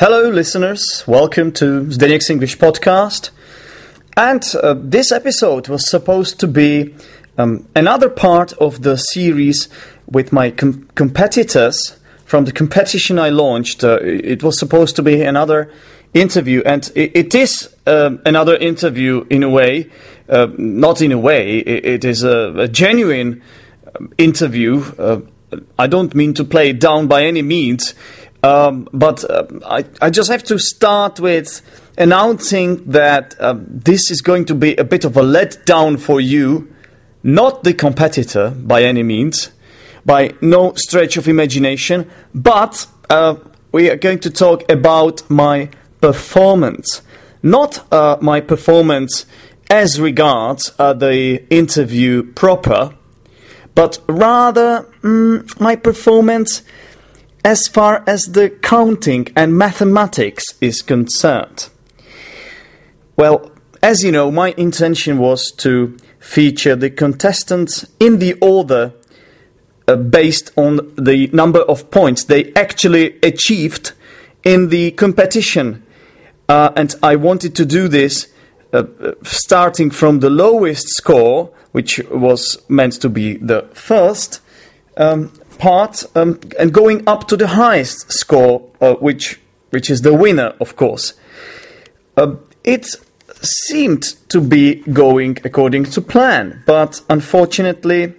Hello, listeners. Welcome to Zdenek's English podcast. And uh, this episode was supposed to be um, another part of the series with my com- competitors from the competition I launched. Uh, it was supposed to be another interview, and it, it is uh, another interview in a way. Uh, not in a way, it, it is a, a genuine um, interview. Uh, I don't mean to play it down by any means. Um, but uh, I, I just have to start with announcing that uh, this is going to be a bit of a letdown for you, not the competitor by any means, by no stretch of imagination, but uh, we are going to talk about my performance. Not uh, my performance as regards uh, the interview proper, but rather mm, my performance as far as the counting and mathematics is concerned. Well, as you know, my intention was to feature the contestants in the order uh, based on the number of points they actually achieved in the competition. Uh, and I wanted to do this uh, starting from the lowest score, which was meant to be the first, um, part um, and going up to the highest score, uh, which which is the winner, of course. Uh, it seemed to be going according to plan, but unfortunately,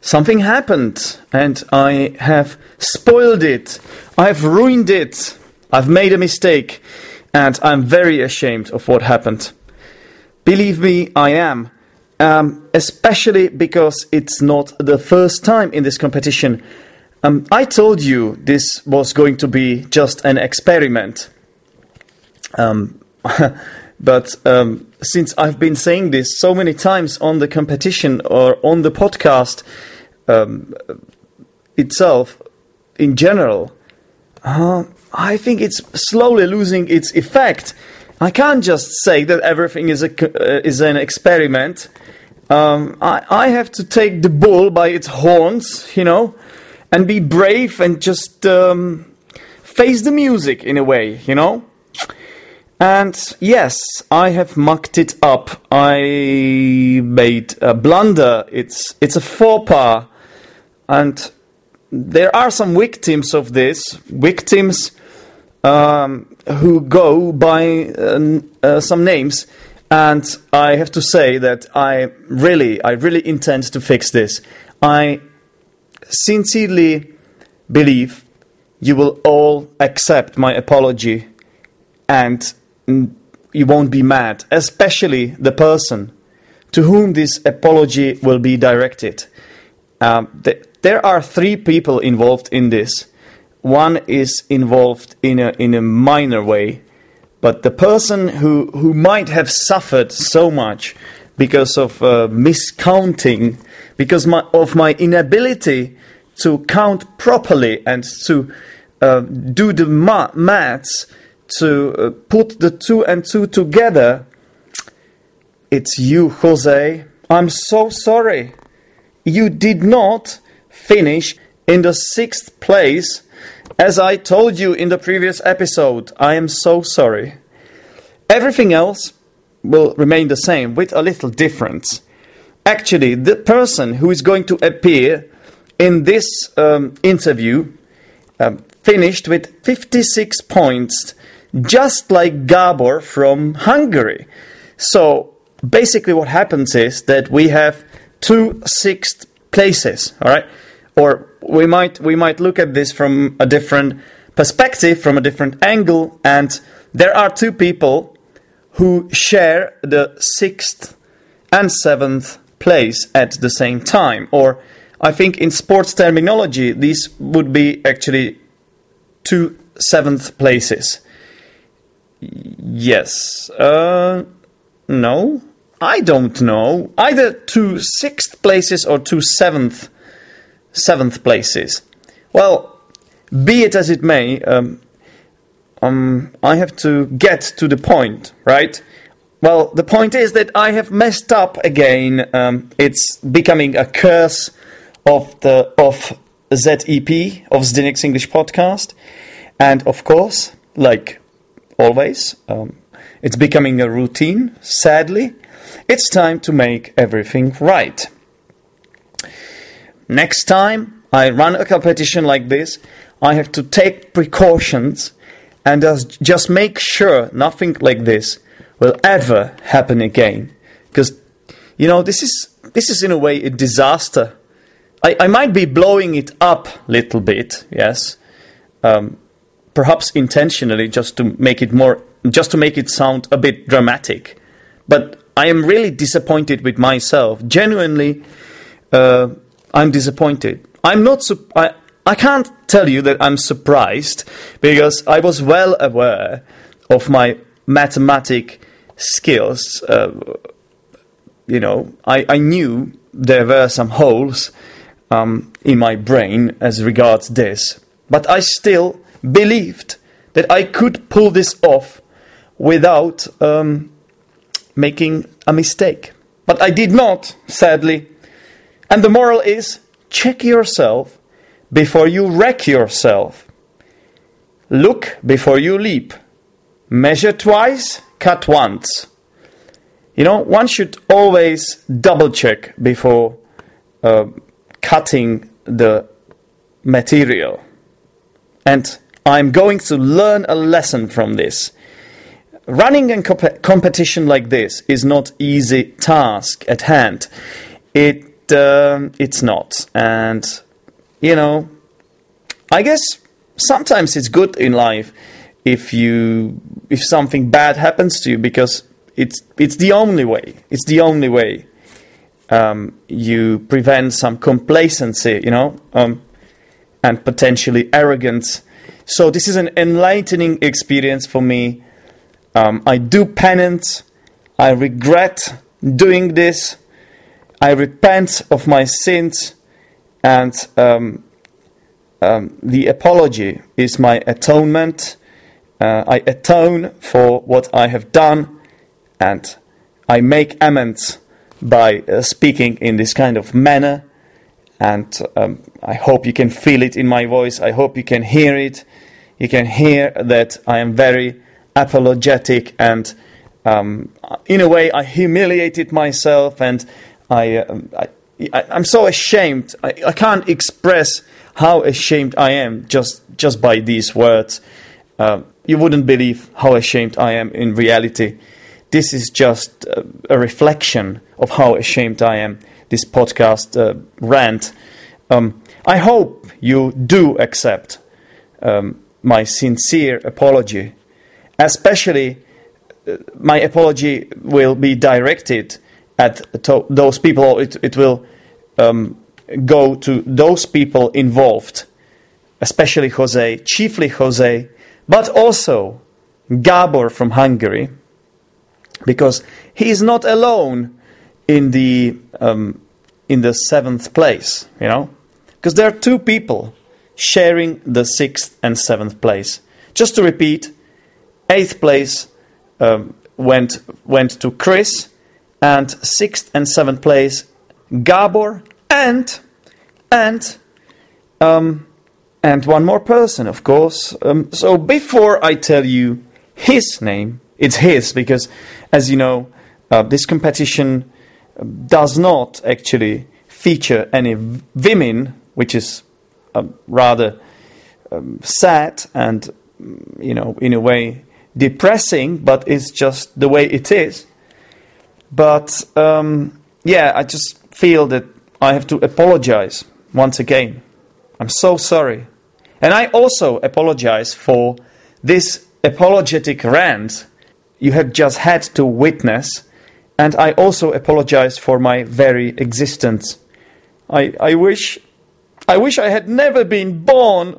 something happened, and I have spoiled it. I've ruined it. I've made a mistake, and I'm very ashamed of what happened. Believe me, I am. Um, especially because it's not the first time in this competition. Um, I told you this was going to be just an experiment. Um, but um, since I've been saying this so many times on the competition or on the podcast um, itself, in general, uh, I think it's slowly losing its effect. I can't just say that everything is a uh, is an experiment um, I, I have to take the bull by its horns, you know, and be brave and just um, face the music in a way, you know. And yes, I have mucked it up. I made a blunder. It's it's a faux pas, and there are some victims of this. Victims um, who go by uh, uh, some names and I have to say that I really, I really intend to fix this. I sincerely believe you will all accept my apology and you won't be mad, especially the person to whom this apology will be directed. Um, th- there are three people involved in this. One is involved in a, in a minor way, but the person who, who might have suffered so much because of uh, miscounting, because my, of my inability to count properly and to uh, do the ma- maths, to uh, put the two and two together, it's you, Jose. I'm so sorry. You did not finish in the sixth place as I told you in the previous episode, I am so sorry. Everything else will remain the same with a little difference. Actually, the person who is going to appear in this um, interview um, finished with 56 points, just like Gabor from Hungary. So basically, what happens is that we have two sixth places, all right? Or we might we might look at this from a different perspective, from a different angle, and there are two people who share the sixth and seventh place at the same time. Or I think in sports terminology, these would be actually two seventh places. Yes. Uh, no. I don't know. Either two sixth places or two seventh seventh places. Well, be it as it may, um, um, I have to get to the point, right? Well, the point is that I have messed up again. Um, it's becoming a curse of the of ZEP of Zdenek's English podcast, And of course, like always, um, it's becoming a routine, sadly. It's time to make everything right. Next time I run a competition like this, I have to take precautions and just make sure nothing like this will ever happen again. Because, you know, this is, this is in a way a disaster. I, I might be blowing it up a little bit, yes, um, perhaps intentionally, just to make it more, just to make it sound a bit dramatic. But I am really disappointed with myself. Genuinely, uh, I'm disappointed. I'm not. Su- I, I can't tell you that I'm surprised because I was well aware of my mathematic skills. Uh, you know, I, I knew there were some holes um, in my brain as regards this, but I still believed that I could pull this off without um, making a mistake. But I did not, sadly. And the moral is check yourself before you wreck yourself. Look before you leap. Measure twice, cut once. You know, one should always double check before uh, cutting the material. And I'm going to learn a lesson from this. Running a comp- competition like this is not easy task at hand. It uh, it's not, and you know, I guess sometimes it's good in life if you if something bad happens to you because it's it's the only way. It's the only way um, you prevent some complacency, you know, um, and potentially arrogance. So this is an enlightening experience for me um, I do penance. I regret doing this. I repent of my sins. And um, um, the apology is my atonement. Uh, I atone for what I have done. And I make amends by uh, speaking in this kind of manner. And um, I hope you can feel it in my voice. I hope you can hear it. You can hear that I am very apologetic and um, in a way I humiliated myself and I, um, I, am so ashamed. I, I, can't express how ashamed I am just, just by these words. Uh, you wouldn't believe how ashamed I am in reality. This is just uh, a reflection of how ashamed I am, this podcast uh, rant. Um, I hope you do accept um, my sincere apology especially uh, my apology will be directed at to- those people, it, it will um, go to those people involved, especially Jose, chiefly Jose, but also Gabor from Hungary, because he is not alone in the um, in the seventh place, you know, because there are two people sharing the sixth and seventh place. Just to repeat, Eighth place um, went went to Chris, and sixth and seventh place Gabor and and um, and one more person, of course. Um, so before I tell you his name, it's his because, as you know, uh, this competition does not actually feature any women, which is uh, rather um, sad and you know in a way depressing, but it's just the way it is. But um, yeah, I just feel that I have to apologize once again. I'm so sorry. And I also apologize for this apologetic rant you have just had to witness. And I also apologize for my very existence. I, I wish I wish I had never been born.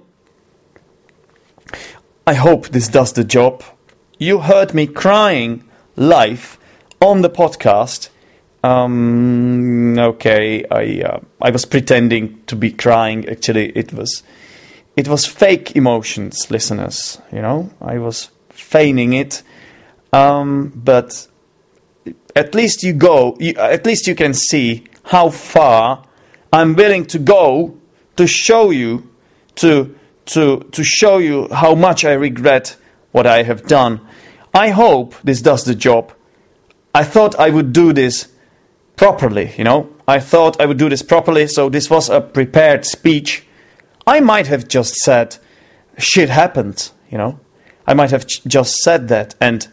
I hope this does the job you heard me crying live on the podcast. Um, okay, I uh, I was pretending to be crying. Actually, it was it was fake emotions, listeners. You know, I was feigning it. Um, but at least you go. You, at least you can see how far I'm willing to go to show you to to, to show you how much I regret what I have done. I hope this does the job. I thought I would do this properly, you know. I thought I would do this properly, so this was a prepared speech. I might have just said, shit happened, you know. I might have just said that, and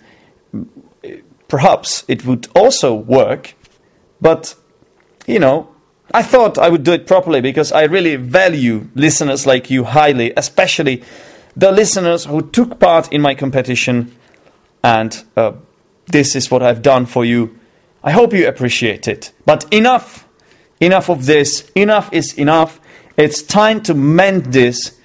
perhaps it would also work, but, you know, I thought I would do it properly because I really value listeners like you highly, especially the listeners who took part in my competition. And uh, this is what I've done for you. I hope you appreciate it. But enough, enough of this. Enough is enough. It's time to mend this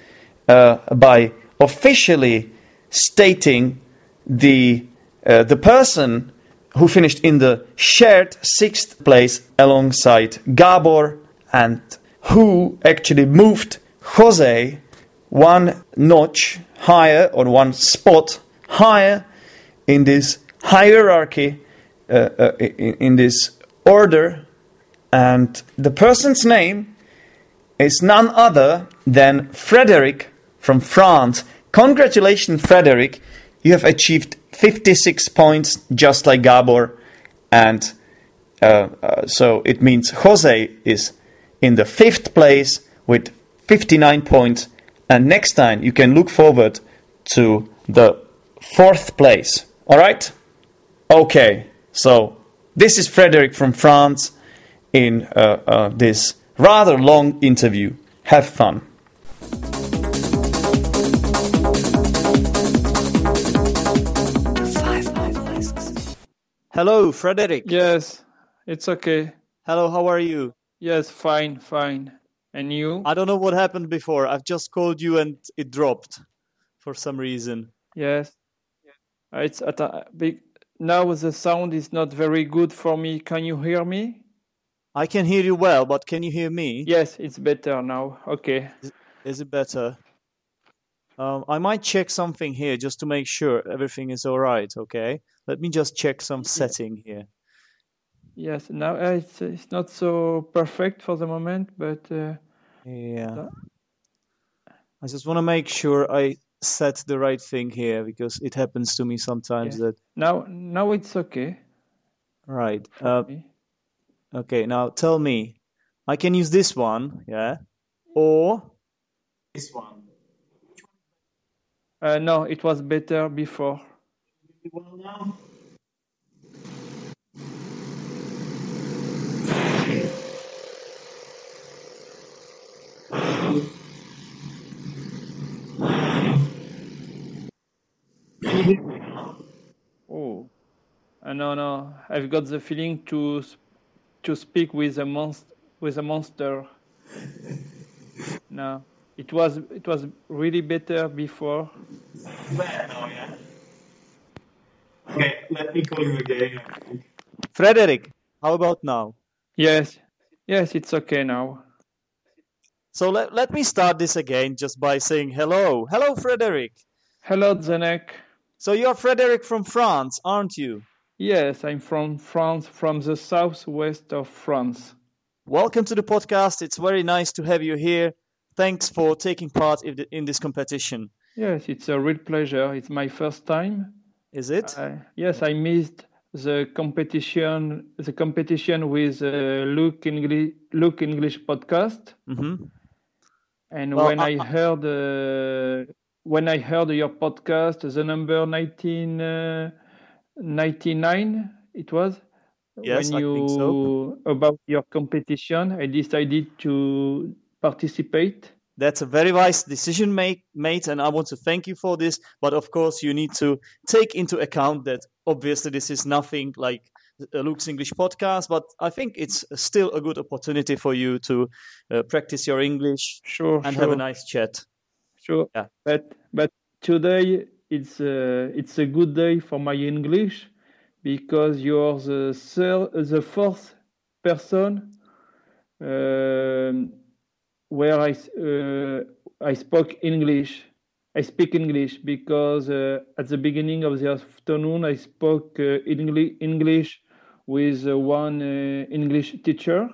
uh, by officially stating the uh, the person who finished in the shared sixth place alongside Gabor and who actually moved Jose one notch higher or one spot higher in this hierarchy, uh, uh, in, in this order. And the person's name is none other than Frederick from France. Congratulations, Frederick. You have achieved 56 points, just like Gabor. And uh, uh, so it means Jose is in the fifth place with 59 points. And next time you can look forward to the fourth place. All right? Okay, so this is Frederick from France in uh, uh this rather long interview. Have fun. Hello, Frederick. Yes, it's okay. Hello, how are you? Yes, fine, fine. And you? I don't know what happened before. I've just called you and it dropped for some reason. Yes. It's at a big. Now the sound is not very good for me. Can you hear me? I can hear you well, but can you hear me? Yes, it's better now. Okay. Is it better? Um, I might check something here just to make sure everything is all right. Okay, let me just check some setting here. Yes. Now uh, it's it's not so perfect for the moment, but uh, Yeah, I just want to make sure I set the right thing here because it happens to me sometimes Yes. that. now now it's okay. Right. Uh, okay. Now tell me, I can use this one, yeah, or this one. Uh, no, it was better before. Well now. Oh. Uh, no, no. I've got the feeling to to speak with a monster with a monster. No, it was it was really better before. Okay, let me call you again. Frederick, how about now? Yes, yes, it's okay now. So let, let me start this again just by saying hello. Hello, Frederick. Hello, Zenek. So you're Frederick from France, aren't you? Yes, I'm from France, from the southwest of France. Welcome to the podcast. It's very nice to have you here. Thanks for taking part in, this competition. Yes, it's a real pleasure. It's my first time. Is it? I- yes, I missed the competition. The competition with uh, Luke English Luke English podcast. hmm And Well, when I- I, heard uh, when I heard your podcast, the number 19, uh, 99, it was Yes, when I you think so. about your competition, I decided to participate. That's a very wise decision made, mate, and I want to thank you for this. But of course, you need to take into account that obviously this is nothing like a Luke's English podcast, but I think it's still a good opportunity for you to uh, practice your English Sure, and sure, have a nice chat. Sure. Yeah. But but today it's uh, it's a good day for my English because you're the third, the fourth person um, where I uh, I spoke English. I speak English because uh, at the beginning of the afternoon I spoke uh, English English with uh, one uh, English teacher,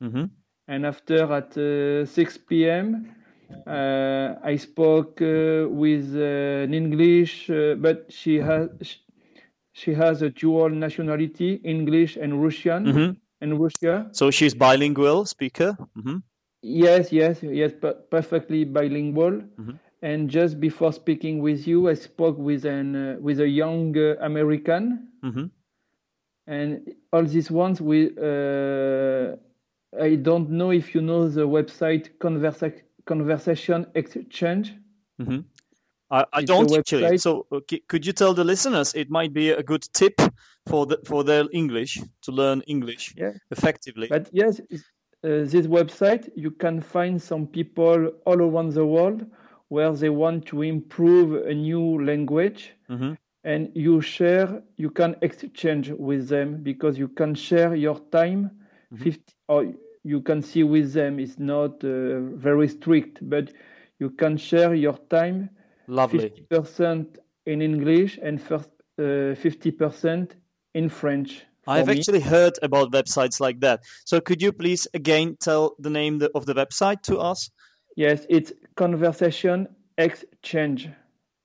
hmm and after at uh, 6 p.m. uh, I spoke uh, with uh, an English, uh, but she has she has a dual nationality, English and Russian, Mhm. and Russia. So she's bilingual speaker. hmm Yes, yes, yes, per- perfectly bilingual. Mhm. And just before speaking with you, I spoke with an uh, with a young uh, American, hmm and all these ones we. Uh, I don't know if you know the website Conversa- Conversation Exchange. hmm I, I don't actually. So c- could you tell the listeners it might be a good tip for the for their English to learn English Yeah. effectively? But yes, uh, this website you can find some people all around the world where they want to improve a new language. hmm and you share you can exchange with them because you can share your time Mhm. 50 or you can see with them it's not uh, very strict but you can share your time Lovely. 50% in english and first uh, 50% in french I have me. actually heard about websites like that. So could you please again tell the name of the website to us? yes it's conversation exchange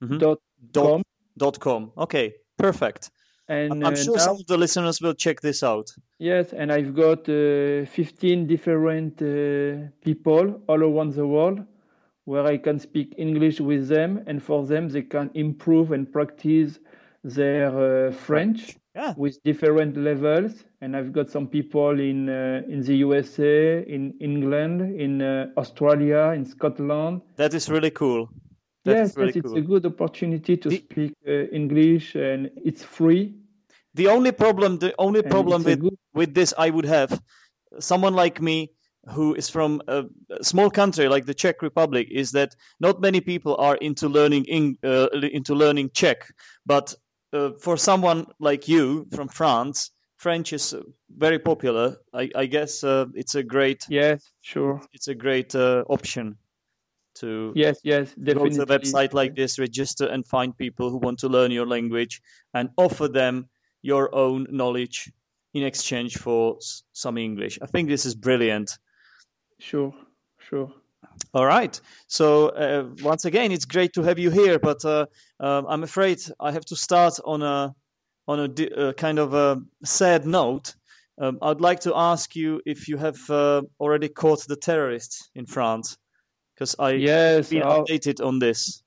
Mhm. dot Dot- com Dot com. Okay, perfect. And I'm uh, sure now some of the listeners will check this out. Yes, and I've got uh, 15 different uh, people all around the world where I can speak English with them, and for them, they can improve and practice their uh, French Yeah. with different levels. And I've got some people in uh, in the USA, in England, in uh, Australia, in Scotland. That is really cool. That yes, yes, it's cool. a good opportunity to The- speak uh, English, and it's free. The only problem, the only and problem with good with this I would have, someone like me who is from a, small country like the Czech Republic, is that not many people are into learning in, uh, into learning Czech. But uh, for someone like you from France, French is very popular. I, I guess uh, it's a great yes, sure. it's a great uh, option to Yes, yes, go to a website like this, register and find people who want to learn your language and offer them your own knowledge in exchange for some English. I think this is brilliant. Sure, sure. All right. So uh, once again, it's great to have you here, but uh, um I'm afraid I have to start on a on a uh, kind of a sad note. Um, I'd like to ask you if you have uh, already caught the terrorists in France, because I Yes, been uh, updated on this.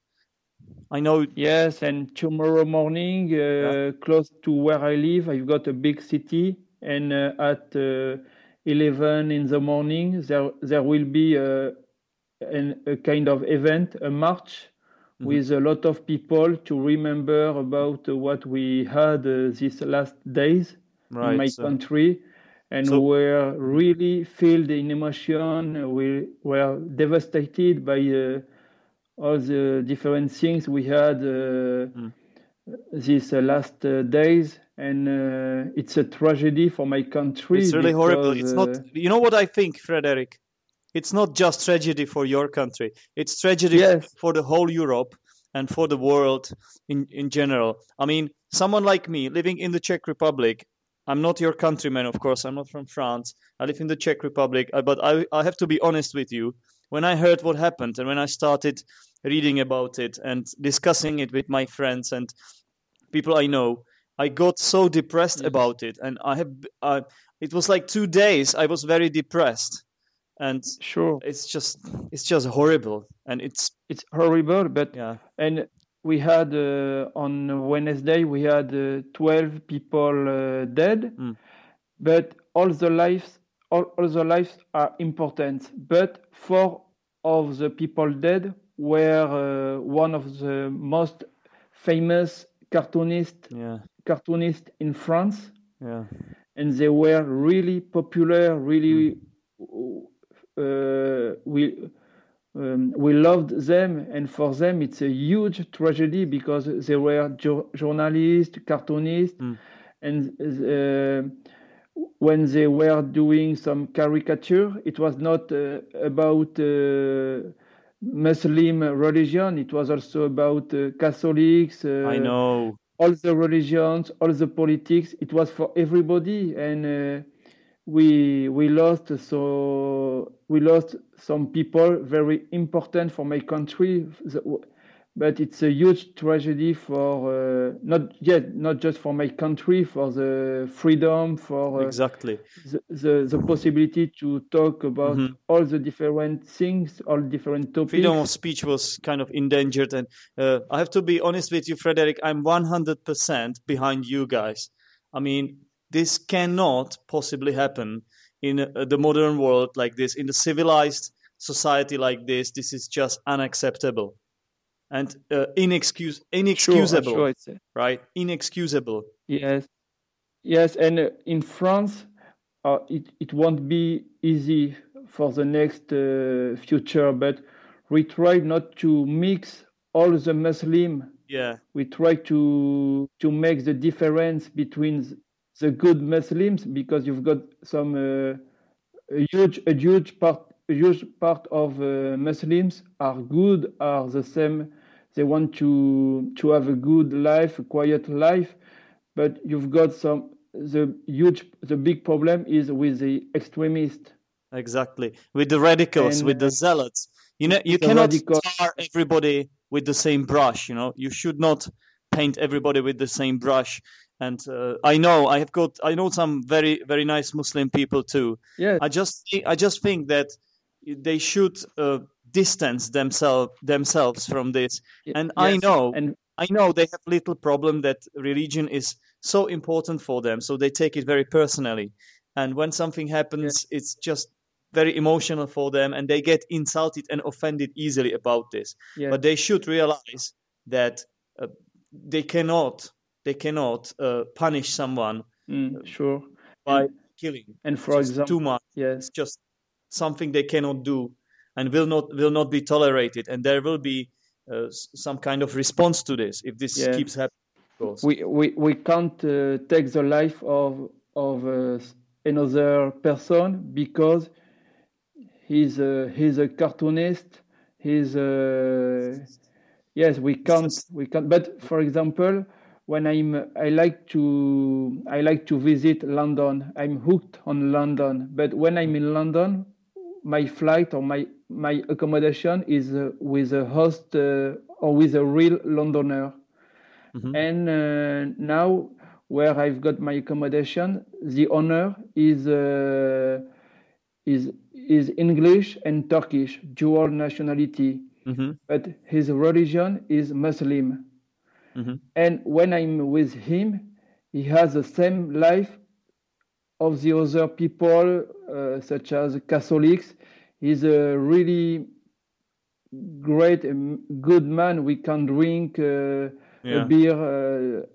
I know. yes, and tomorrow morning, uh, Yeah. close to where I live, I've got a big city, and uh, at uh, 11 in the morning, there there will be a, an, a kind of event, a march, Mhm. with a lot of people to remember about uh, what we had uh, these last days. in my so- country and so- were really filled in emotion. We were devastated by uh, all the different things we had uh, Mm. these uh, last uh, days. And uh, it's a tragedy for my country. it's really horrible. because, It's not. You know what I think, Frederick? It's not just tragedy for your country. It's tragedy Yes. for the whole Europe and for the world in in general. I mean, someone like me living in the Czech Republic. I'm not your countryman, of course. I'm not from France. I live in the Czech Republic. uh, But I, I have to be honest with you. When I heard what happened and when I started reading about it and discussing it with my friends and people I know, I got so depressed Yes. about it, and I have. Uh, it was like two days. I was very depressed, and Sure, it's just it's just horrible, and it's it's horrible, but yeah And we had uh, on Wednesday we had uh, 12 people uh, dead, Mm. but all the lives all, all the lives are important. But four of the people dead were uh, one of the most famous cartoonists yeah cartoonists in France, yeah and they were really popular. Really, uh, we um, we loved them, and for them it's a huge tragedy because they were jo- journalists, cartoonists, Mm. and uh, when they were doing some caricature, it was not uh, about uh, Muslim religion. It was also about uh, Catholics. Uh, I know all the religions, all the politics. It was for everybody, and uh, we we lost so we lost some people very important for my country but it's a huge tragedy for uh, not yet not just for my country for the freedom for uh, exactly. the, the, the possibility to talk about mm-hmm. all the different things all different topics. Freedom of speech was kind of endangered and uh, i have to be honest with you frederick i'm 100% behind you guys. I mean this cannot possibly happen in uh, the modern world like this in the civilized society like this this is just unacceptable and uh, inexcuse inexcusable sure, sure right? Inexcusable. Yes. Yes and uh, in france uh, it, it won't be easy for the next uh, future but we try not to mix all the muslim yeah. We try to to make the difference between the good muslims because you've got some uh, a huge a huge part a huge part of uh, muslims are good are the same they want to to have a good life, a quiet life, but you've got some the huge the big problem is with the extremists. Exactly, with the radicals, and, with the zealots. You know, you cannot radical... tar everybody with the same brush. You know, you should not paint everybody with the same brush. And uh, I know I have got I know some very very nice Muslim people too. Yeah. I just I just think that they should uh, distance themselves themselves from this and yes. i know and i know they have little problem that religion is so important for them so they take it very personally and when something happens yeah. it's just very emotional for them and they get insulted and offended easily about this yeah. but they should realize that uh, they cannot they cannot uh, punish someone mm, sure. by and, killing. and for example too much. yes. It's just something they cannot do and will not will not be tolerated. And there will be uh, some kind of response to this if this yeah. keeps happening we we, we can't uh, take the life of of uh, another person because he's a, he's a cartoonist. He's a, yes we can't we can't. But for example when i'm i like to i like to visit london i'm hooked on london but when i'm in london my flight or my my accommodation is uh, with a host uh, or with a real Londoner. Mm-hmm. And uh, now, where I've got my accommodation, the owner is uh, is is English and Turkish, dual nationality, mm-hmm. but his religion is Muslim. Mm-hmm. And when I'm with him, he has the same life of the other people, uh, such as Catholics he's a really great good man. We can drink uh, yeah. a beer uh,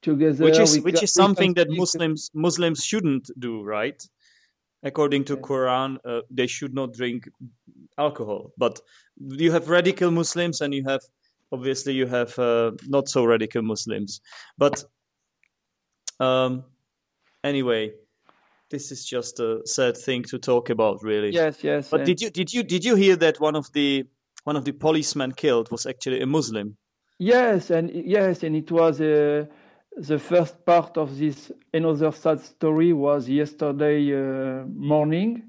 together. Which is we which can, is something that Muslims Muslims shouldn't do, right? According to Quran, uh, they should not drink alcohol. But you have radical Muslims, and you have obviously you have uh, not so radical Muslims. But um, anyway, this is just a sad thing to talk about, really. Yes, yes. But did you did you did you hear that one of the one of the policemen killed was actually a Muslim? Yes, and yes, and it was uh, the first part of this another sad story was yesterday uh, morning.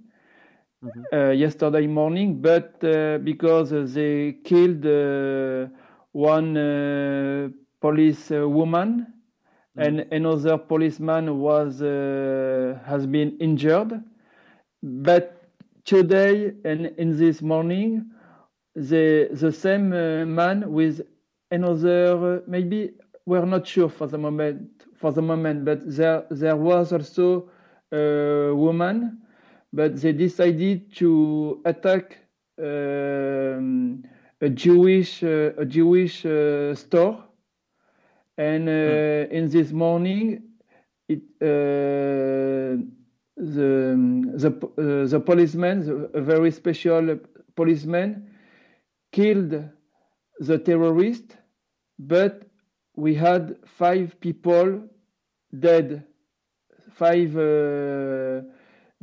Mm-hmm. Uh, yesterday morning, but uh, because they killed uh, one uh, police woman Mm. and another policeman was uh, has been injured. But today and in this morning, the the same uh, man with another maybe we're not sure for the moment for the moment, but there there was also a woman, but they decided to attack um, a Jewish uh, a Jewish uh, store and uh, in this morning, it, uh, the the the policeman, the, a very special policeman, killed the terrorist, but we had five people dead. Five. Uh,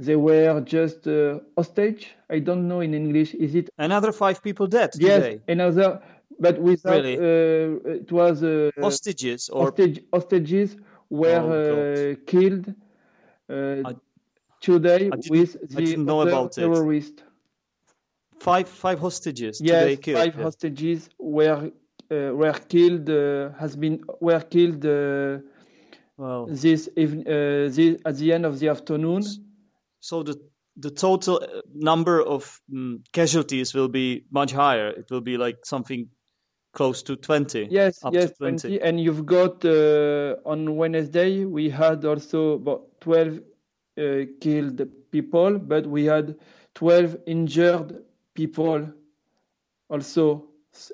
they were just uh, hostage. I don't know in English. Is it another five people dead? Yes, today? another but without really? uh, it was uh, hostages or hostage, hostages were oh, uh, killed. Uh, I... today I with the know about it. terrorist. Five five hostages Yes, today killed. five yeah. hostages were uh, were killed. Uh, has been were killed uh, Wow. this even uh, this, at the end of the afternoon. So the the total uh, number of mm, casualties will be much higher. It will be like something close to 20. Yes, up yes, to 20. 20. And you've got uh, on Wednesday we had also about 12 uh, killed people, but we had 12 injured people also.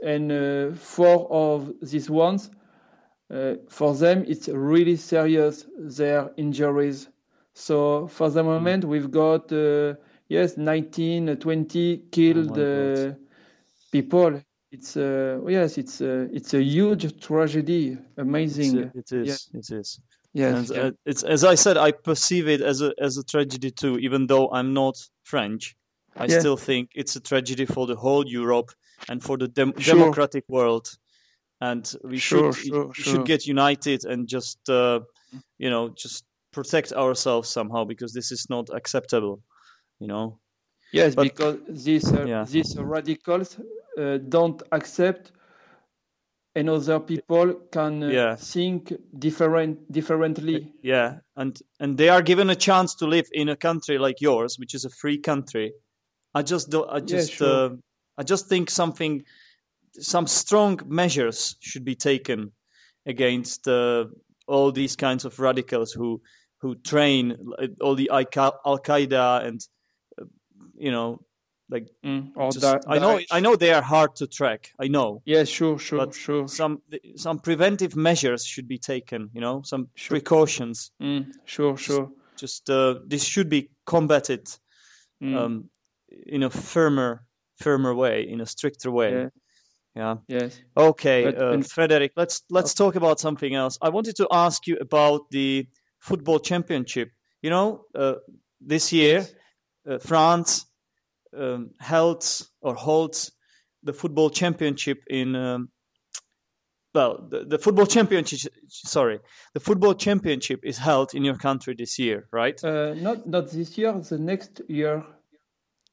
And uh, four of these ones, uh, for them, it's really serious, their injuries. So for the moment, we've got, uh, yes, 19, uh, 20 killed Oh uh, people. It's uh, yes, it's uh, it's a huge tragedy. It's, Amazing. uh, it is. It is. yes. And yeah. uh, it's as I said, I perceive it as a as a tragedy too. Even though I'm not French, I Yeah. still think it's a tragedy for the whole Europe and for the dem- Sure. democratic world. And we Sure, should sure, we sure. should get united and just uh, you know just protect ourselves somehow because this is not acceptable. You know. Yes, But- because these uh, Yeah. these radicals uh, don't accept and other people can uh, Yeah. think different differently. Yeah, and and they are given a chance to live in a country like yours, which is a free country. I just do. I just. sure. uh, I just think something, some strong measures should be taken against uh, all these kinds of radicals who who train all the Al Qaeda and you know like Mm, just, Da- I know. I know they are hard to track. I know, Yes, sure, sure, but sure. some some preventive measures should be taken. You know, some Sure. precautions. Mm, sure, sure. just uh, this should be combated Mm, um, in a firmer firmer way in a stricter way Yeah. yeah yes. okay But- uh, and- frederick let's let's talk about something else i wanted to ask you about the football championship you know uh, this year uh, france um, held or holds the football championship in um, well the, the football championship sorry the football championship is held in your country this year right Uh, not not this year. The next year.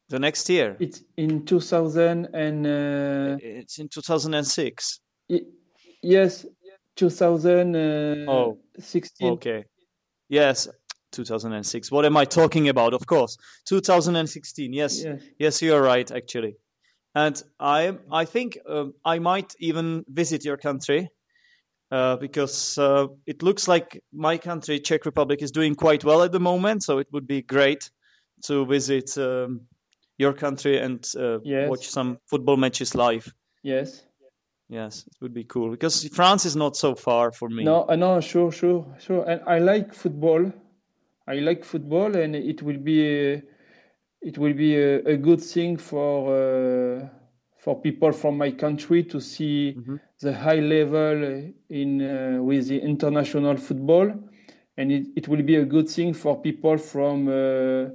the next year It's in 2000 and uh, It's in 2006. y- yes, 2016. Oh, Okay. Yes, 2006. What am I talking about? Of course, 2016. Yes, Yes. yes, you're right, actually. And I, I think um, I might even visit your country uh, because uh, it looks like my country, Czech Republic, is doing quite well at the moment. So it would be great to visit um, your country and uh, Yes. watch some football matches live. Yes. Yes, it would be cool because France is not so far for me. No, uh, no, sure, sure, sure. And I like football. I like football, and it will be a, it will be a, a good thing for uh, for people from my country to see Mhm. the high level in uh, with the international football, and it, it will be a good thing for people from uh,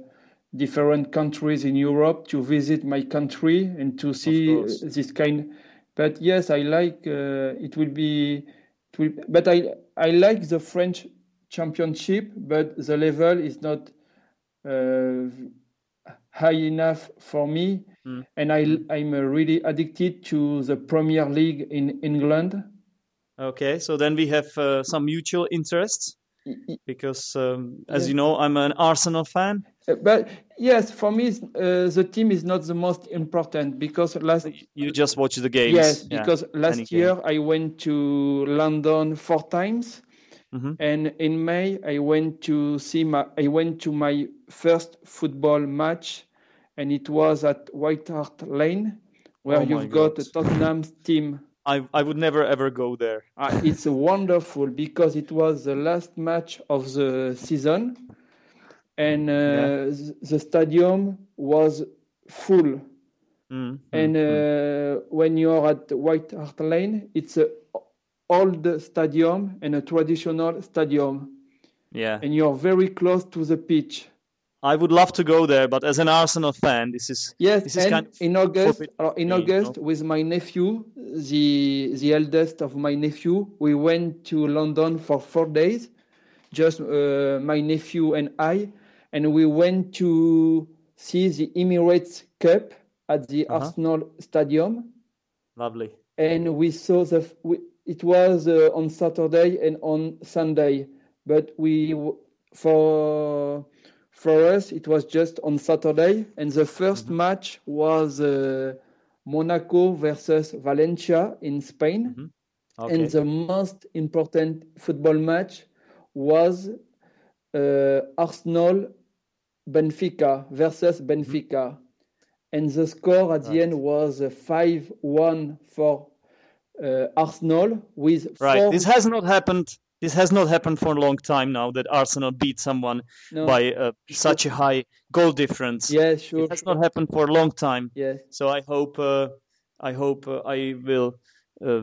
different countries in Europe to visit my country and to see this kind. But yes, I like uh, it will be it will, but I I like the French championship, but the level is not uh, high enough for me, Mm. and I I'm really addicted to the Premier League in England. Okay, so then we have uh, some mutual interests because, um, as Yeah. you know, I'm an Arsenal fan. But yes, for me, uh, the team is not the most important because last You just watch the games. yes, yeah. because last any game. year I went to London four times. Mhm. And in May, I went to see my I went to my first football match, and it was at White Hart Lane, where Oh you've got God. a Tottenham team. I I would never ever go there. Uh, it's wonderful because it was the last match of the season, and uh, Yeah. the stadium was full. Mm, mm, And mm. uh, when you're at White Hart Lane, it's an old stadium and a traditional stadium, yeah, and you're very close to the pitch. I would love to go there, but as an Arsenal fan, this is Yes, This is and kind of in August, uh, in you August, know? with my nephew, the the eldest of my nephew, we went to London for four days, just uh, my nephew and I, and we went to see the Emirates Cup at the Uh-huh. Arsenal Stadium, Lovely. and we saw the. We, it was uh, on Saturday and on Sunday, but we for for us it was just on Saturday, and the 1st match was uh, Monaco versus Valencia in Spain. Okay. And the most important football match was uh, Arsenal Benfica versus Benfica. And the score at the end was 5 1 for uh, Arsenal with right. four. This has not happened. This has not happened for a long time now that Arsenal beat someone no, by uh, such a high goal difference. yeah, sure. it has sure. not happened for a long time. Yes. So I hope uh, I hope uh, I will uh,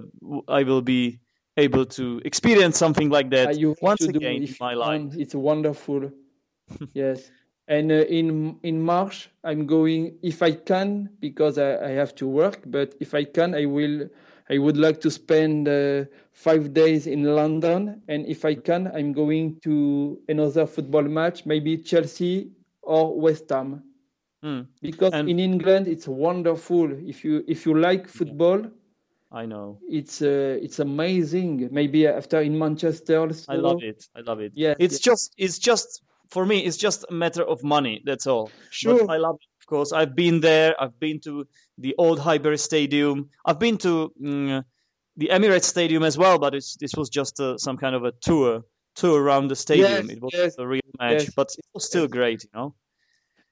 I will be able to experience something like that once do again in my life. It's wonderful. yes. And uh, in in March, I'm going if I can because I, I have to work. But if I can, I will. I would like to spend uh, five days in London, and if I can, I'm going to another football match, maybe Chelsea or West Ham, Hmm, because And- in England it's wonderful. If you if you like football, I know. it's uh, it's amazing. Maybe after in Manchester. I love it. I love it. Yeah, It's yes. just it's just for me it's just a matter of money, that's all. Sure. But I love it, of course. I've been there. I've been to the old Highbury Stadium. I've been to mm, the Emirates Stadium as well, but it's, this was just uh some kind of a tour tour around the stadium. Yes, it was yes, a real match, yes, but it was still great, you know.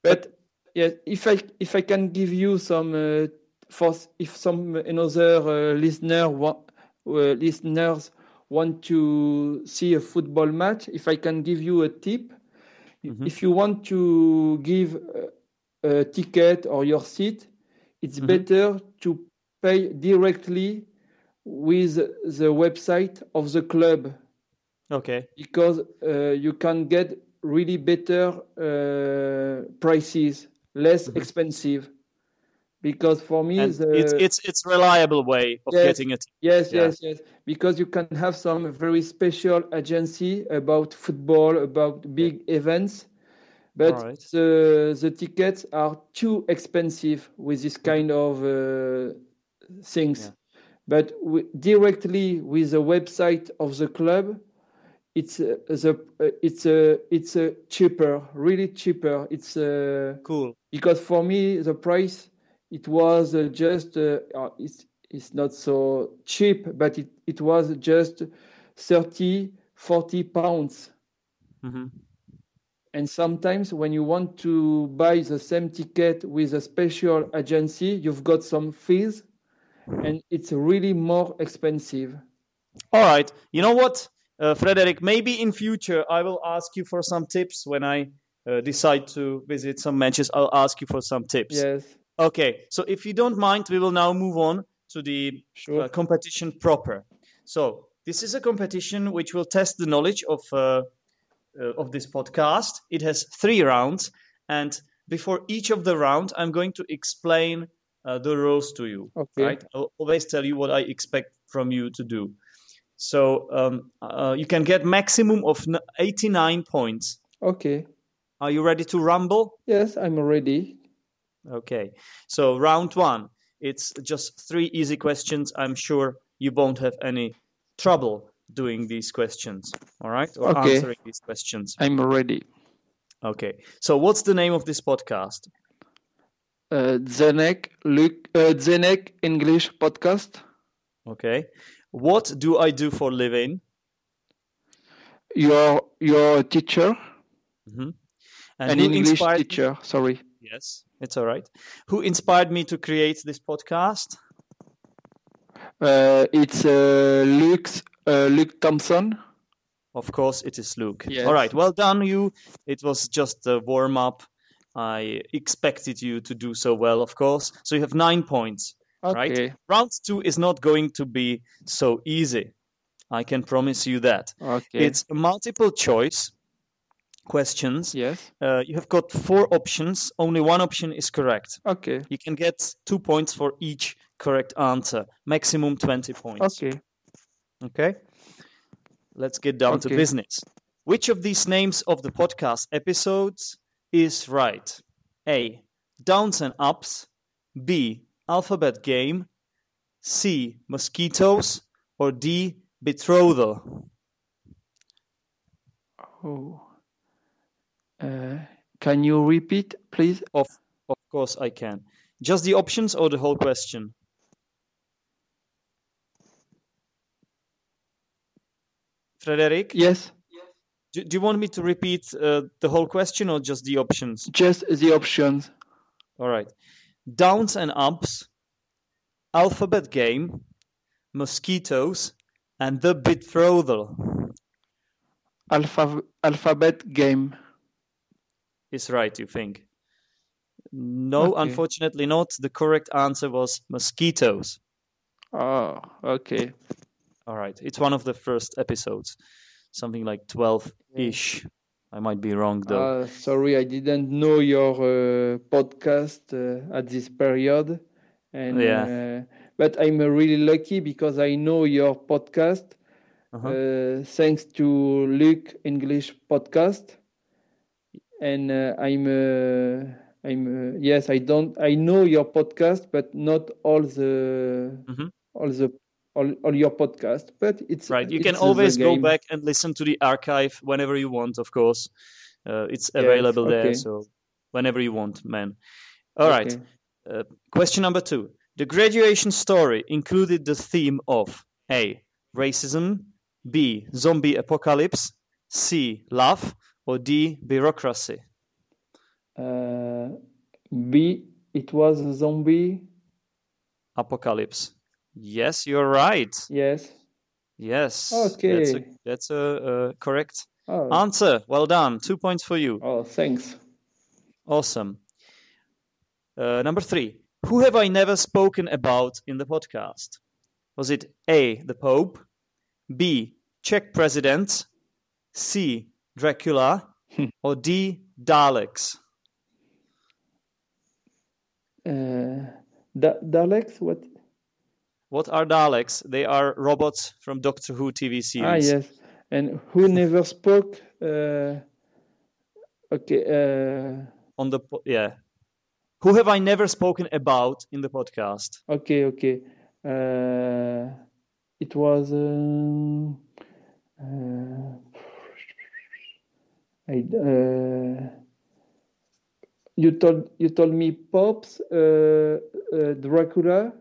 But yeah, if I if I can give you some uh, for if some another uh, listener wa- uh, listeners want to see a football match, if I can give you a tip, Mhm. if you want to give a, a ticket or your seat, it's Mhm. better to pay directly with the website of the club Okay. because uh, you can get really better uh, prices, less Mhm. expensive. Because for me, the, it's it's it's reliable way of Yes. getting it. yes, yeah. yes, yes. Because you can have some very special agency about football, about big events, but Alright. the the tickets are too expensive with this kind of uh, things. Yeah. But directly with the website of the club, it's uh, the uh, it's a it's a cheaper, really cheaper. It's uh, Cool. because for me the price it was uh, just uh, uh, it's it's not so cheap, but it it was just 30, 40 pounds. hmm And sometimes when you want to buy the same ticket with a special agency, you've got some fees, and it's really more expensive. All right. You know what, uh, Frederick? Maybe in future I will ask you for some tips when I uh, decide to visit some matches. I'll ask you for some tips. Yes, Okay. So if you don't mind, we will now move on to the sure. uh, competition proper. So this is a competition which will test the knowledge of uh, uh, of this podcast. It has three rounds, and before each of the round, I'm going to explain uh, the rules to you. Okay. Right? I'll always tell you what I expect from you to do. So um, uh, you can get maximum of 89 points. Okay. Are you ready to rumble? Yes, I'm ready. Okay. So round one, it's just three easy questions. I'm sure you won't have any trouble doing these questions. All right? Or Okay. answering these questions. I'm ready. Okay. So what's the name of this podcast? Uh, Zdenek, Luke, uh, Zdenek English podcast. Okay. What do I do for living? Your your teacher, hmm an who English inspired teacher. Sorry. Yes, it's all right. Who inspired me to create this podcast? Uh, it's uh, Luke's uh, Luke Thompson. Of course, it is Luke. Yes. All right. Well done, you. It was just a warm up. I expected you to do so well, of course. So you have nine points. Right. Okay. Round two is not going to be so easy. I can promise you that. Okay. It's multiple choice questions. yes. Uh, you have got four options. Only one option is correct. Okay. You can get two points for each correct answer, maximum 20 points. Okay. Okay. Let's get down to business. Which of these names of the podcast episodes is right? A. Downs and ups. B. Alphabet game. C. Mosquitoes. Or D. Betrothal. Oh. Can you repeat, please? Of of course I can. Just the options or the whole question? Frederick, Yes, do, do you want me to repeat uh, the whole question or just the options? just the options. All right. Downs and ups, alphabet game, mosquitoes, and the betrothal Alpha, alphabet game. Is right, you think? No, Okay. unfortunately not. The correct answer was mosquitoes. Oh, okay. All right. It's one of the first episodes, something like 12 ish. I might be wrong though. Uh, sorry, I didn't know your uh, podcast uh, at this period, and Yeah. uh, but I'm uh, really lucky because I know your podcast Uh-huh. uh, thanks to Luke English podcast, and uh, I'm uh, I'm uh, yes I don't I know your podcast, but not all the Mhm. all the all, all your podcast, but it's right. You it's can always go back and listen to the archive whenever you want, of course. Uh, it's Yes, available there, so whenever you want, man. All right. Okay. Uh, question number two. The graduation story included the theme of A. Racism, B. Zombie apocalypse, C. Love, or D. Bureaucracy. Uh, B, it was a zombie. Apocalypse. Yes, you're right. Yes. Yes. That's a, Okay. that's a, uh correct Oh, answer. Well done. Two points for you. oh thanks. Awesome. Uh, number three. Who have I never spoken about in the podcast? Was it A. The Pope, B. Czech president, C. Dracula, or D. Daleks? Uh, da- Daleks, what? What are Daleks? They are robots from Doctor Who TV series. Ah, yes. And who never spoke? Uh, okay. Uh, On the po- yeah. Who have I never spoken about in the podcast? okay, okay. Uh, it was. Um, uh, I, uh, you told you told me Pops, uh, uh, Dracula.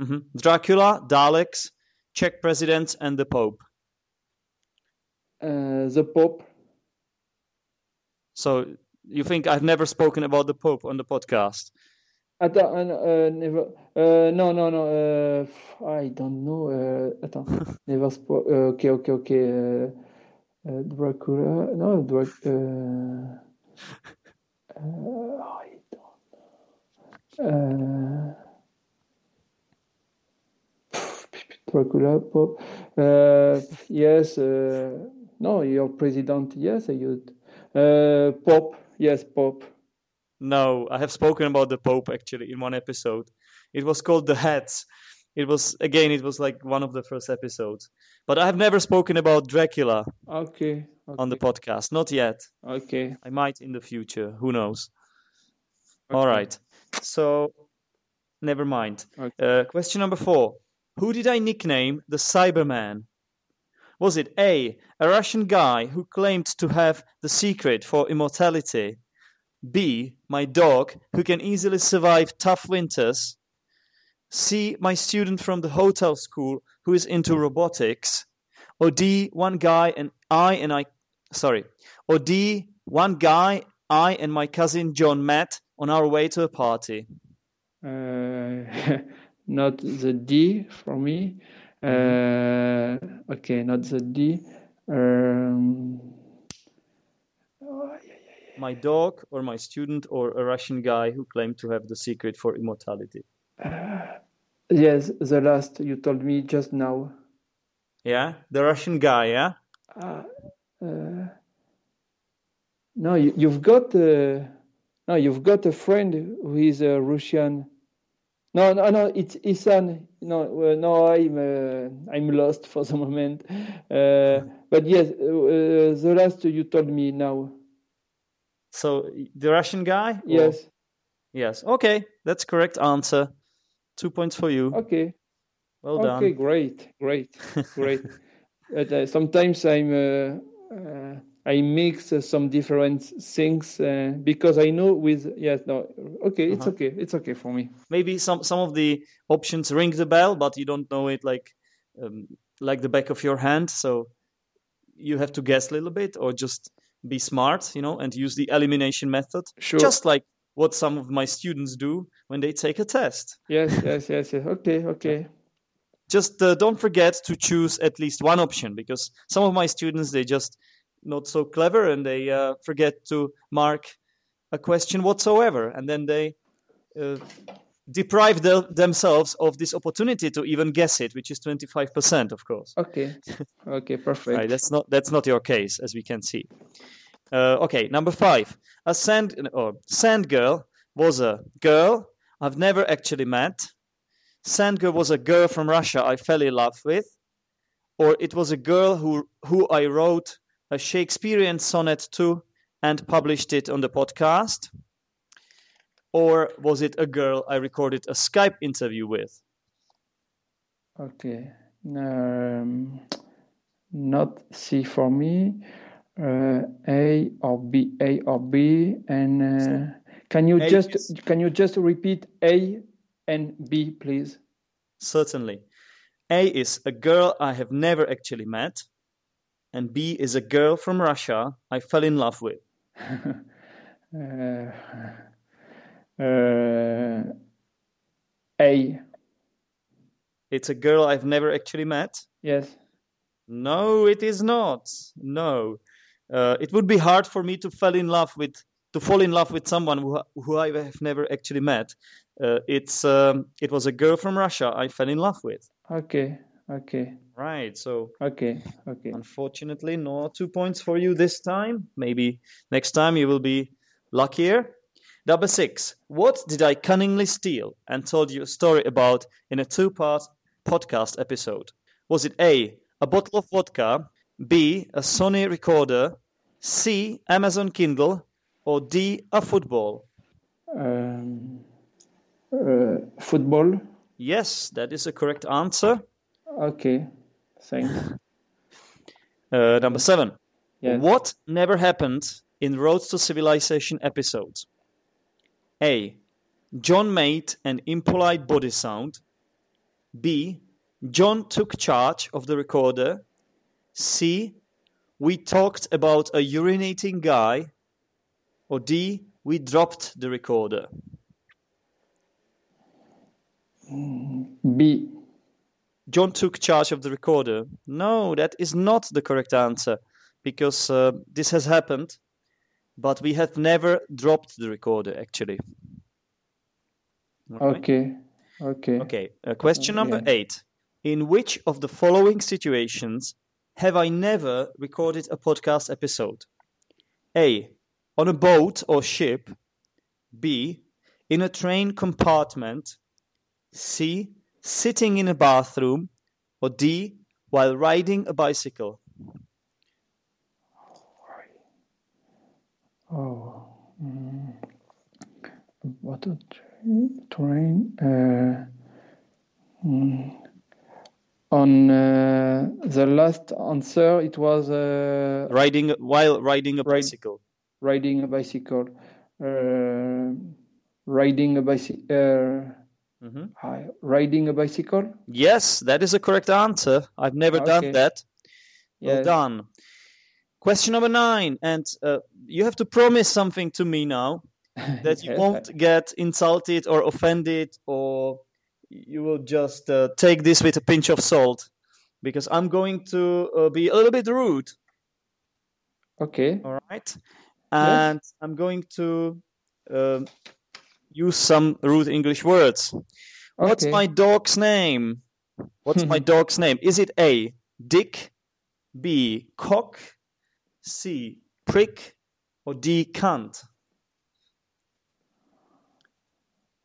Mhm. Dracula, Daleks, Czech president, and the Pope. Uh, the Pope. So you think I've never spoken about the Pope on the podcast? Attends, uh, never. Uh, no, no, no. Uh, I don't know. Uh, attends, never spoke. Okay, okay, okay. Uh, Dracula. No, Drac. Uh, uh, I don't. Uh, Dracula, Pope. Uh, yes. Uh, no, your president. Yes, you. Uh, Pop. Yes, Pop. No, I have spoken about the Pope actually in one episode. It was called The Hats. It was again, it was like one of the first episodes. But I have never spoken about Dracula Okay. on the podcast. Not yet. Okay. I might in the future. Who knows? All okay. right. So, never mind. Okay. Uh, question number four. Who did I nickname the Cyberman? Was it A, a Russian guy who claimed to have the secret for immortality? B, my dog who can easily survive tough winters? C, my student from the hotel school who is into robotics? Or D, one guy and I and I, sorry, or D, one guy I and my cousin John met on our way to a party? Uh, not the D for me. Uh, okay, not the D. Um, my dog or my student or a Russian guy who claimed to have the secret for immortality. yeah. Yes, the last you told me just now. Yeah, the Russian guy. Yeah, Uh, uh, no, you, you've got uh, no, you've got a friend who is a Russian. No, no, no, it's Isan. No, uh, no, I'm uh, I'm lost for the moment. Uh, but yes, uh, the last you told me now. So the Russian guy? or- Yes. Yes. Okay, that's correct answer. Two points for you. Okay. Well okay. done. Okay, great. Great. Great. but uh, sometimes I'm uh, uh, I mix uh, some different things uh, because I know with yes no okay it's Uh-huh. okay it's okay for me. Maybe some some of the options ring the bell, but you don't know it like um, like the back of your hand. So you have to guess a little bit, or just be smart, you know, and use the elimination method, Sure. just like what some of my students do when they take a test. yes yes yes yes. Okay okay. Just uh, don't forget to choose at least one option because some of my students they just not so clever and they uh, forget to mark a question whatsoever. And then they uh, deprive the- themselves of this opportunity to even guess it which is 25% of course. Okay. Okay perfect. right that's not that's not your case as we can see uh, okay number five a sand or sand girl was a girl i've never actually met sand girl was a girl from russia i fell in love with or it was a girl who who i wrote a shakespearean sonnet to and published it on the podcast or was it a girl i recorded a skype interview with Okay. Um, not C for me. Uh, A or B, A or B, and uh, can you A just is- can you just repeat A and B, please? Certainly. A is a girl I have never actually met, and B is a girl from Russia I fell in love with. Uh, uh, A, It's a girl I've never actually met. yes. No, it is not. No. Uh, it would be hard for me to fall in love with to fall in love with someone who who I have never actually met. Uh, it's um, it was a girl from Russia I fell in love with. Okay, okay, Right. So okay, okay. Unfortunately, no two points for you this time. Maybe next time you will be luckier. Number six. What did I cunningly steal and told you a story about in a two part podcast episode? Was it A, a bottle of vodka, B, a Sony recorder, C, Amazon Kindle, or D, a football? Um, uh, football. Yes, that is a correct answer. Okay, thanks. Uh, number seven. Yes. What never happened in Roads to Civilization episodes? A. John made an impolite body sound. B. John took charge of the recorder. C. We talked about a urinating guy. Or D. We dropped the recorder. B. John took charge of the recorder. No, that is not the correct answer because uh, this has happened, but we have never dropped the recorder actually. Okay, okay. Okay, uh, question number eight. In which of the following situations have I never recorded a podcast episode? A. On a boat or ship. B. In a train compartment. C. Sitting in a bathroom. Or D. While riding a bicycle. Oh, mm, what a train? train uh, mm, on uh, the last answer, it was uh, Riding while riding a bicycle. riding a bicycle. Uh, riding a bicycle. Uh, riding a bicycle. Yes, that is a correct answer. I've never done Okay. that. Well Yes. done. Question number nine, and uh, you have to promise something to me now that you won't get insulted or offended, or you will just uh, take this with a pinch of salt, because I'm going to uh, be a little bit rude. Okay. All right, and I'm going to um, use some rude English words. What's my dog's name? What's my dog's name? Is it A, Dick, B, Cock, C, Prick, or D, Cunt?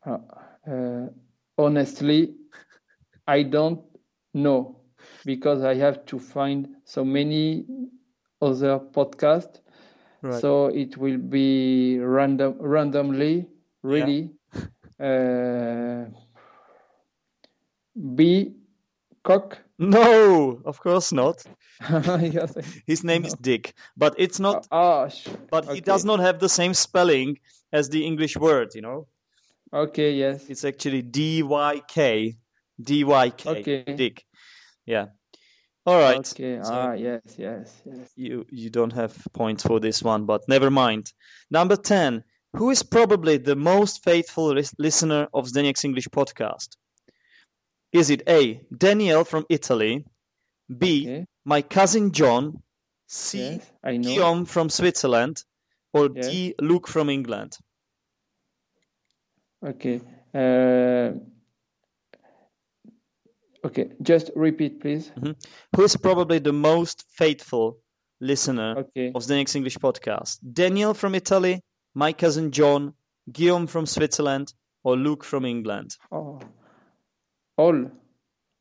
Uh, uh, honestly, I don't know because I have to find so many other podcasts. Right. So it will be random, randomly, really. Uh, B, cock. No, of course not. yes. His name is Dick, but it's not. Ah, sh- But he does not have the same spelling as the English word. You know, Okay, yes. it's actually D Y K, D Y K, Okay. Dick. Yeah. All right. Okay. so- ah, yes, yes, yes. you you don't have points for this one, but never mind. Number ten. Who is probably the most faithful lis- listener of Zdenek's English podcast? Is it A. Danielle from Italy, B. Okay. My cousin John, C. Yes, I know. Guillaume from Switzerland, or Yes. D. Luke from England? Okay. Uh, okay. Just repeat, please. Who is probably the most faithful listener Okay. of Next English podcast? Daniel from Italy, my cousin John, Guillaume from Switzerland, or Luke from England? Oh. All.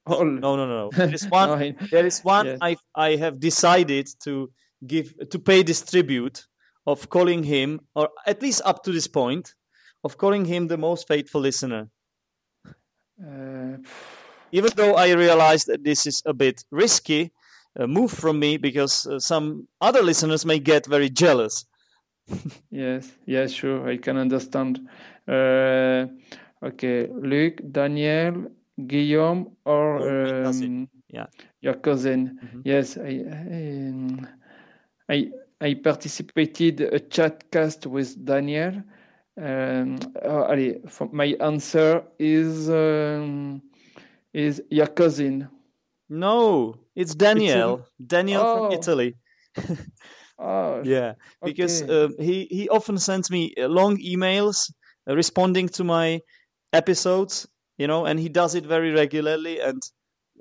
All. No, no, no. There is one. No, I- There is one. Yes. I I have decided to give to pay this tribute of calling him, or at least up to this point, of calling him the most faithful listener. uh, Even though I realize that this is a bit risky uh, move from me because uh, some other listeners may get very jealous. yes. Yes. Sure. I can understand. Uh, okay. Luc, Daniel, Guillaume, or Or cousin. um, Yeah. your cousin. Mhm. Yes. I. um, I. I participated a chat cast with Daniel. Um, oh, allez, my answer is um, is your cousin. No, it's Daniel. Daniel Oh. from Italy. Oh, Yeah, because okay. um, he he often sends me uh, long emails uh, responding to my episodes, you know, and he does it very regularly. And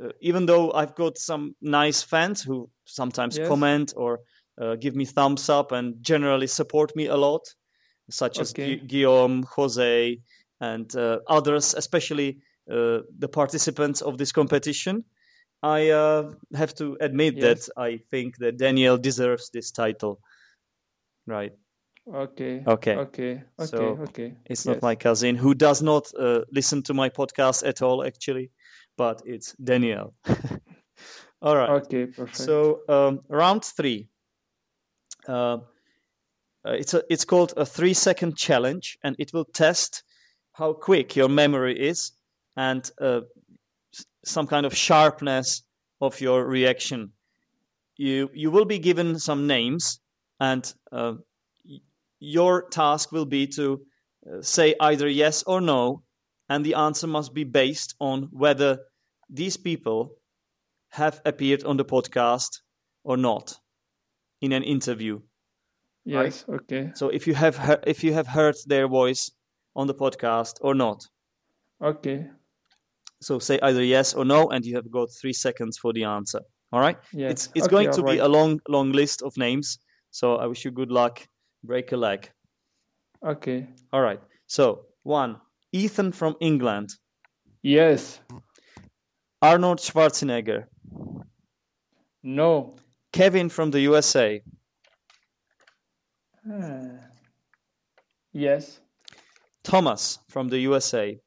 uh, even though I've got some nice fans who sometimes Yes. comment or uh, give me thumbs up and generally support me a lot, such as Gu- Guillaume, Jose, and uh, others, especially uh, the participants of this competition. I uh, have to admit Yes. that I think that Daniel deserves this title. Right. okay. Okay. Okay. Okay. So, okay. It's Yes. not my cousin who does not uh, listen to my podcast at all, actually, but it's Daniel. all right. Okay. Perfect. So um, round three. Uh, uh, it's a it's called a three second challenge, and it will test how quick your memory is and uh, some kind of sharpness of your reaction. You you will be given some names, and uh, your task will be to uh, say either yes or no, and the answer must be based on whether these people have appeared on the podcast or not in an interview. Yes. Okay. So if you have he- if you have heard their voice on the podcast or not. Okay. So say either yes or no, and you have got three seconds for the answer. All right. Yes. It's it's okay, going to be a long long list of names. So I wish you good luck. Break a leg. Okay. All right. So one, Ethan from England, Yes. Arnold Schwarzenegger, No. Kevin from the USA, Ah. Yes. Thomas from the USA,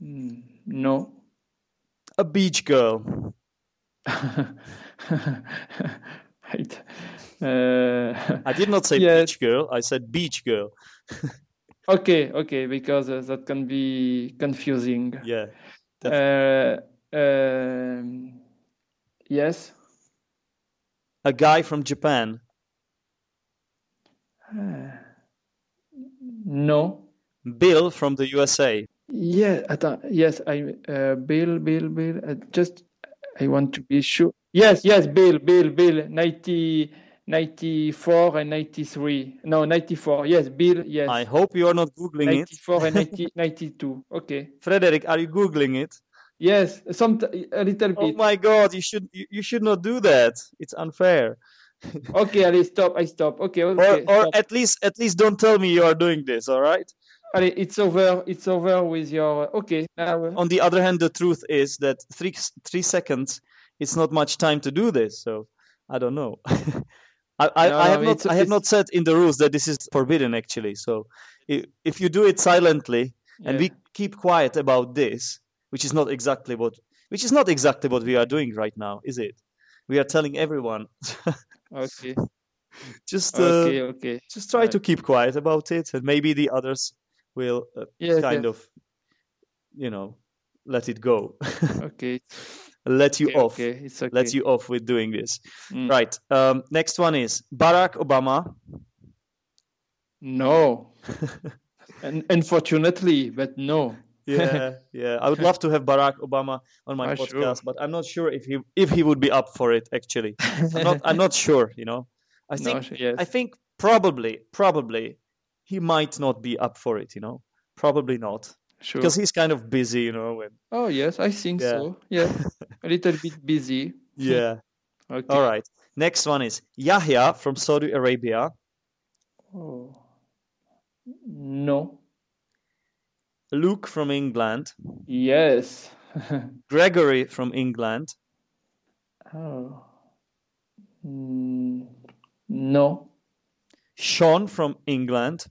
Mm, No. a beach girl, Right. Uh, I did not say Yes. beach girl. I said beach girl. okay. Okay. Because uh, that can be confusing. Yeah. Uh, um, yes. A guy from Japan. No. Bill from the USA. Yeah, yes, I uh, Bill, Bill, Bill. Uh, just I want to be sure. Yes, yes, Bill, Bill, Bill. 90, 94 and 93. No, 94. Yes, Bill, yes. I hope you are not Googling it. 94 and 90, 92. Okay. Frederick, are you Googling it? Yes, some a little bit. Oh my god, you should you, you should not do that. It's unfair. Okay, allez, stop. I stop. Okay, Or okay. or stop. at least at least don't tell me you are doing this, all right? Allez, it's over. It's over with your. Okay, now. uh, On the other hand, the truth is that 3 3 seconds is not much time to do this, so I don't know. I, I, No, I have not I have not said in the rules that this is forbidden actually. So if, if you do it silently and we keep quiet about this, which is not exactly what which is not exactly what we are doing right now, is it? We are telling everyone Okay. just uh, Okay. Okay. just try to keep quiet about it, and maybe the others will uh, Yeah. kind yeah. of you know let it go, Okay. let you Okay. off, Okay. It's okay. let you off with doing this. Mm. Right. Um, next one is Barack Obama. No. and unfortunately, but no. Yeah, yeah. I would love to have Barack Obama on my Ah, sure. podcast, but I'm not sure if he if he would be up for it. Actually, I'm not. I'm not sure. You know, I think sh- yes. I think probably probably he might not be up for it. You know, probably not sure. because he's kind of busy. You know, and Oh yes, I think Yeah. so. Yeah, a little bit busy. yeah. Okay. All right. Next one is Yahya from Saudi Arabia, Oh. No. Luke from England, Yes. Gregory from England, oh. Mm, no. Sean from England,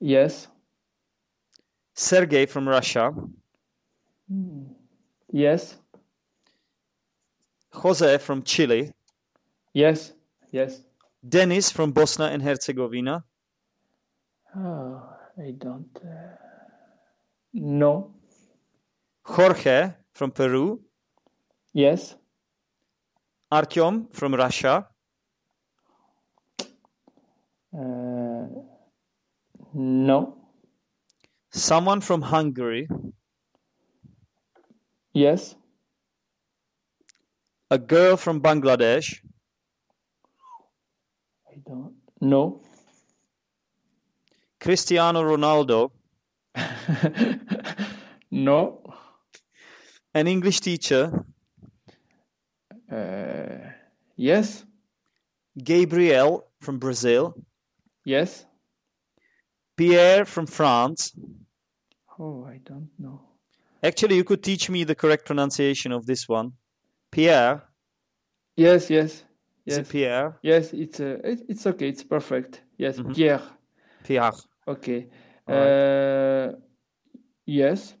Yes. Sergey from Russia, Mm, Yes. Jose from Chile, Yes. Yes. Denis from Bosnia and Herzegovina, Oh, I don't. Uh... No. Jorge from Peru, Yes. Artyom from Russia, Uh, no. someone from Hungary, Yes. a girl from Bangladesh, I don't. know. Cristiano Ronaldo, no. an English teacher, Uh, yes. Gabriel from Brazil, Yes. Pierre from France. Oh, I don't know. Actually, you could teach me the correct pronunciation of this one. Pierre. Yes. Yes. Yes. it Pierre? Yes. It's uh, it, it's okay. It's perfect. Yes. Mhm. Pierre. Pierre. Okay. Right. Uh, yes.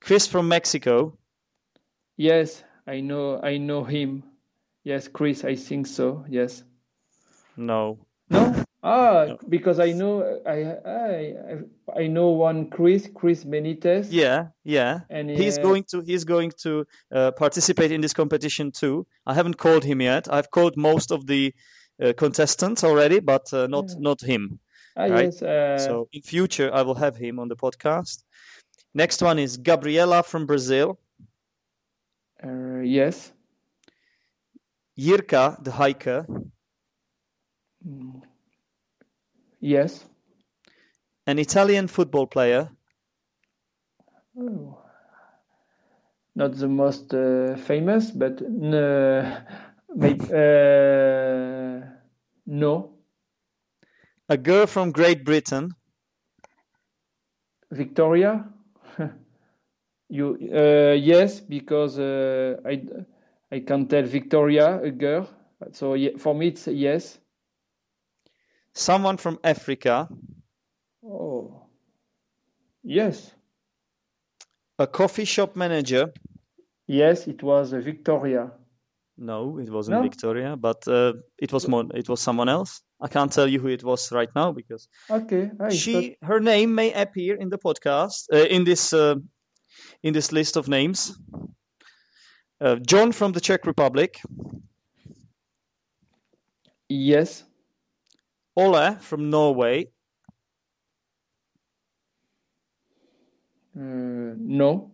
Chris from Mexico. Yes. I know. I know him. Yes, Chris. I think so. Yes. No. No. Ah, No. because I know I I I know one Chris Chris Benitez. Yeah, yeah. And He's uh, going to he's going to uh, participate in this competition too. I haven't called him yet. I've called most of the contestants already, but uh, not Yeah. not him. Ah, right? yes. Uh, So in future, I will have him on the podcast. Next one is Gabriela from Brazil, uh, yes. Yirka, the hiker, Mm. Yes. an Italian football player, Oh. Not the most uh, famous, but uh, maybe, uh, no. a girl from Great Britain, Victoria? You uh, yes, because uh, I I can tell Victoria a girl. So for me it's yes. someone from Africa, Oh. Yes. a coffee shop manager. Yes, it was uh, Victoria. No, it wasn't No? Victoria, but uh, it was more, it was someone else. I can't tell you who it was right now because Okay. I thought- she her name may appear in the podcast uh, in this uh, in this list of names. Uh, John from the Czech Republic, yes. Ole from Norway, Uh, no.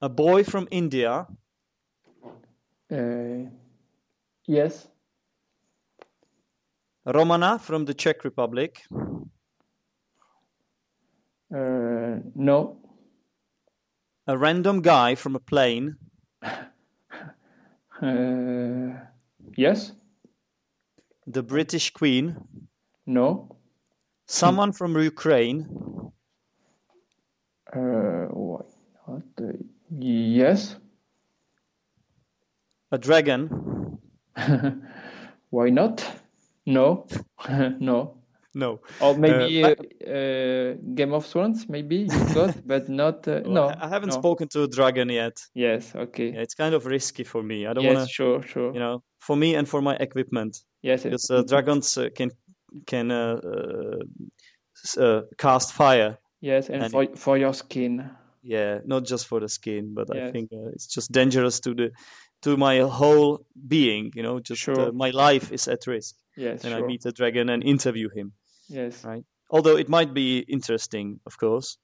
a boy from India, Uh, yes. Romana from the Czech Republic, Uh, no. a random guy from a plane, Uh, yes. the British Queen, No. someone from Ukraine, Uh, why not? Uh, yes. A dragon, Why not? No, no. No. Or maybe uh, uh, Game of Thrones, maybe you got, but not. Uh, Well, no, I I haven't no. spoken to a dragon yet. Yes, okay. Yeah, it's kind of risky for me. I don't yes, want to, sure, sure. you know, for me and for my equipment, yes, because uh, dragons uh, can can uh, uh, uh, cast fire. yes, and and for for your skin. Yeah, not just for the skin, but I think uh, it's just dangerous to the to my whole being. You know, just Sure. uh, my life is at risk Yes, when I meet a dragon and interview him. Yes. right? Although it might be interesting, of course.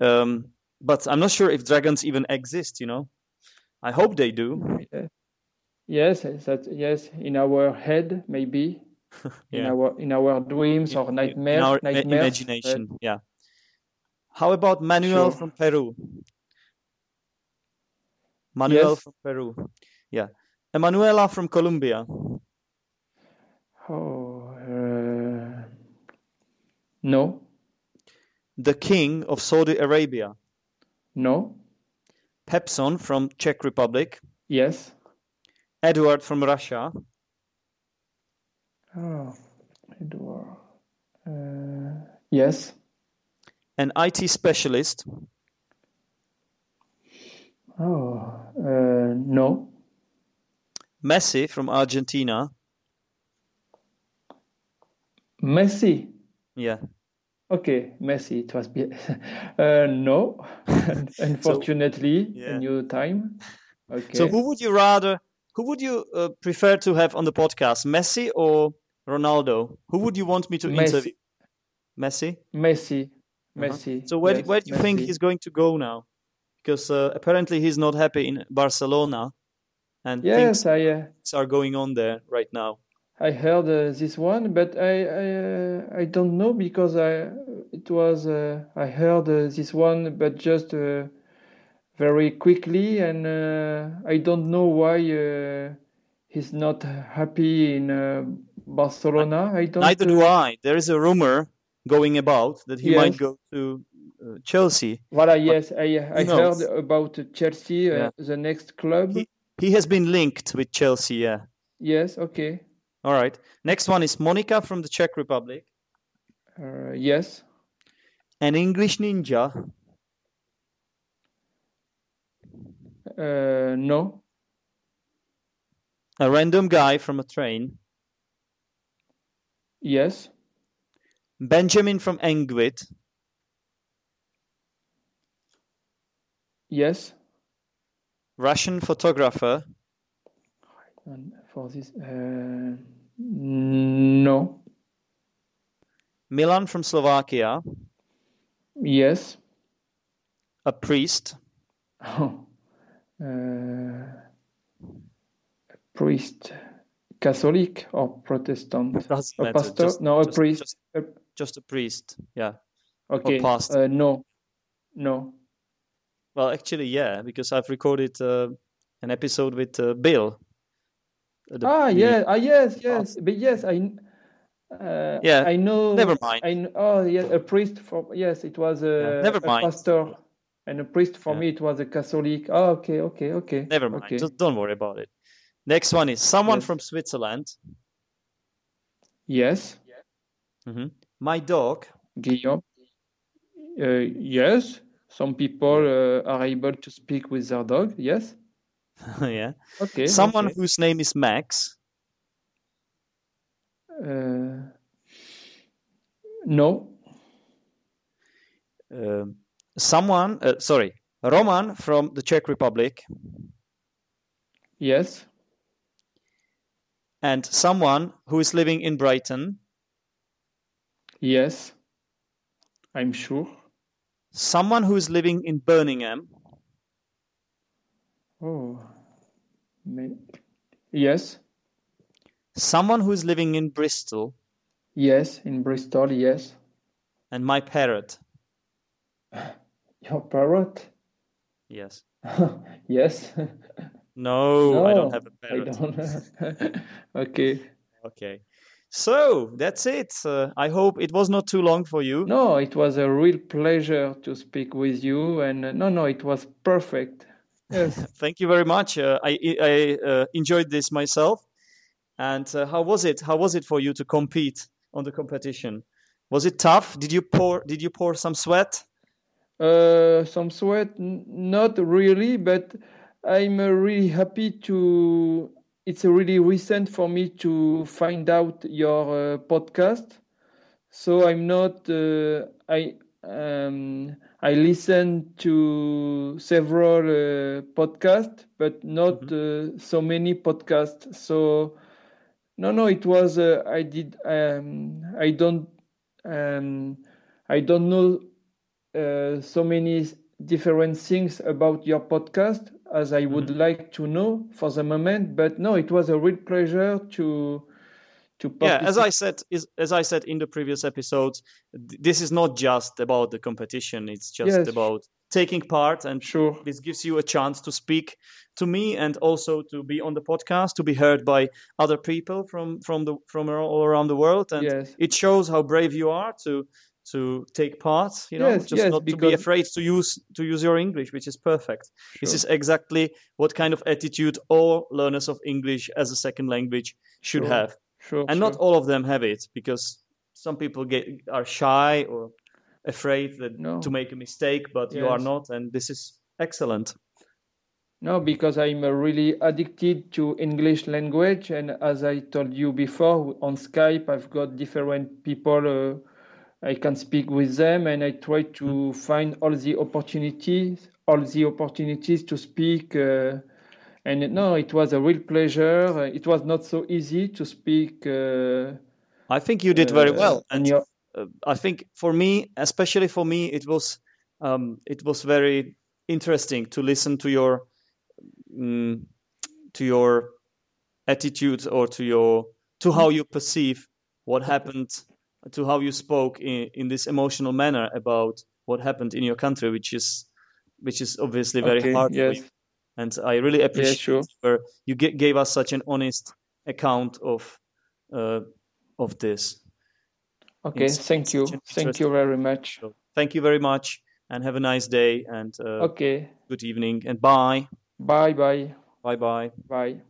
Um, but I'm not sure if dragons even exist, you know? I hope they do. Yeah. Yes, that yes, in our head maybe, in our in our dreams or In- nightmares, in our nightmares. uh, imagination. Yeah. How about Manuel Sure. from Peru? Manuel Yes. from Peru. Yeah. Emanuela from Colombia. Oh, uh, no, The king of Saudi Arabia. no, Pepson from Czech Republic. yes. Edward from Russia. Oh, Edward. Uh, yes. An IT specialist. Oh, uh, no. Messi from Argentina. Messi. Yeah. Okay, Messi. It was be- uh, no. Unfortunately, yeah. a new time. Okay. So who would you rather, who would you uh, prefer to have on the podcast, Messi or Ronaldo? Who would you want me to Messi. interview? Messi. Messi. Uh-huh. Messi. So where, yes, where do you think he's going to go now? Because uh, apparently he's not happy in Barcelona, and Yes, things I. Uh, are going on there right now. I heard uh, this one, but I I, uh, I don't know because I it was uh, I heard uh, this one, but just uh, very quickly, and uh, I don't know why uh, he's not happy in uh, Barcelona. I don't. Neither do I. There is a rumor going about that he might go to Chelsea. Voilà, yes, I I knows? heard about Chelsea, uh, Yeah. the next club. He, he has been linked with Chelsea. Yeah. Yes, okay. All right. Next one is Monica from the Czech Republic. Uh, yes. An English ninja. Uh, no. A random guy from a train. Yes. Benjamin from Engwit. Yes. Russian photographer. And for this, uh, no. Milan from Slovakia. Yes. A priest. Oh. Uh, priest, Catholic or Protestant? Doesn't A matter. pastor? Just, no, a just- priest. Just, just a priest. Yeah. okay. pastor. Uh, no. No. Well, actually, yeah, because I've recorded uh, an episode with uh, Bill. Uh, the- Ah, the- yeah. Ah, yes, yes. But yes, I. Uh, Yeah, I know. never mind. I kn- oh, yeah, a priest for yes, it was a, never a pastor, and a priest for Yeah. me it was a Catholic. Oh, okay, okay, okay. Never mind. Okay. Just don't worry about it. Next one is someone Yes. from Switzerland. Yes, Mhm. My dog. Guillaume. Uh, yes, some people uh, are able to speak with their dog. Yes. yeah. Okay. Someone okay. whose name is Max. Uh, no. Um, someone, uh, sorry, Roman from the Czech Republic, Yes. and someone who is living in Brighton, Yes. I'm sure. Someone who is living in Birmingham, Oh. Yes. someone who is living in Bristol, Yes. In Bristol. Yes. and my parrot. Your parrot. Yes. yes. No, I don't have a parrot. don't. okay. Okay. So that's it. Uh, I hope it was not too long for you. No, it was a real pleasure to speak with you, and uh, no, no, it was perfect. Yes. Thank you very much. Uh, I I uh, enjoyed this myself. And uh, how was it? How was it for you to compete on the competition? Was it tough? Did you pour? Did you pour some sweat? Uh, some sweat, n- not really, but I'm uh, really happy to. It's really recent for me to find out your uh, podcast. So I'm not. Uh, I um, I listen to several uh, podcasts, but not uh, so many podcasts. So no, no, it was. Uh, I did. Um, I don't. Um, I don't know uh, so many different things about your podcast as I would mm-hmm. like to know for the moment. But no, it was a real pleasure to to Yeah, as I said, is, as I said in the previous episodes, th- this is not just about the competition. It's just Yes, about taking part, and sure. this gives you a chance to speak to me and also to be on the podcast, to be heard by other people from from the from all around the world, and Yes, it shows how brave you are to to take part. You know, yes, just yes. not to be afraid to use to use your English, which is perfect. This is exactly what kind of attitude all learners of English as a second language should sure, have sure, and not all of them have it because some people get are shy or afraid that to make a mistake but you are not and this is excellent No, because I'm really addicted to English language, and as I told you before, on Skype, I've got different people. Uh, I can speak with them, and I try to find all the opportunities, all the opportunities to speak. Uh, and no, it was a real pleasure. It was not so easy to speak uh, i think you did very uh, well and your. uh, i think for me especially for me it was um, it was very interesting to listen to your mm, to your attitude or to your to how you perceive what happened to how you spoke in, in this emotional manner about what happened in your country which is which is obviously very Okay, hard for you yes, and i really yeah, appreciate sure. where you g- gave us such an honest account of uh, of this Okay, it's, thank it's you. Thank you very much. show thank you very much and have a nice day and uh, Okay, good evening and bye bye bye. bye bye Bye.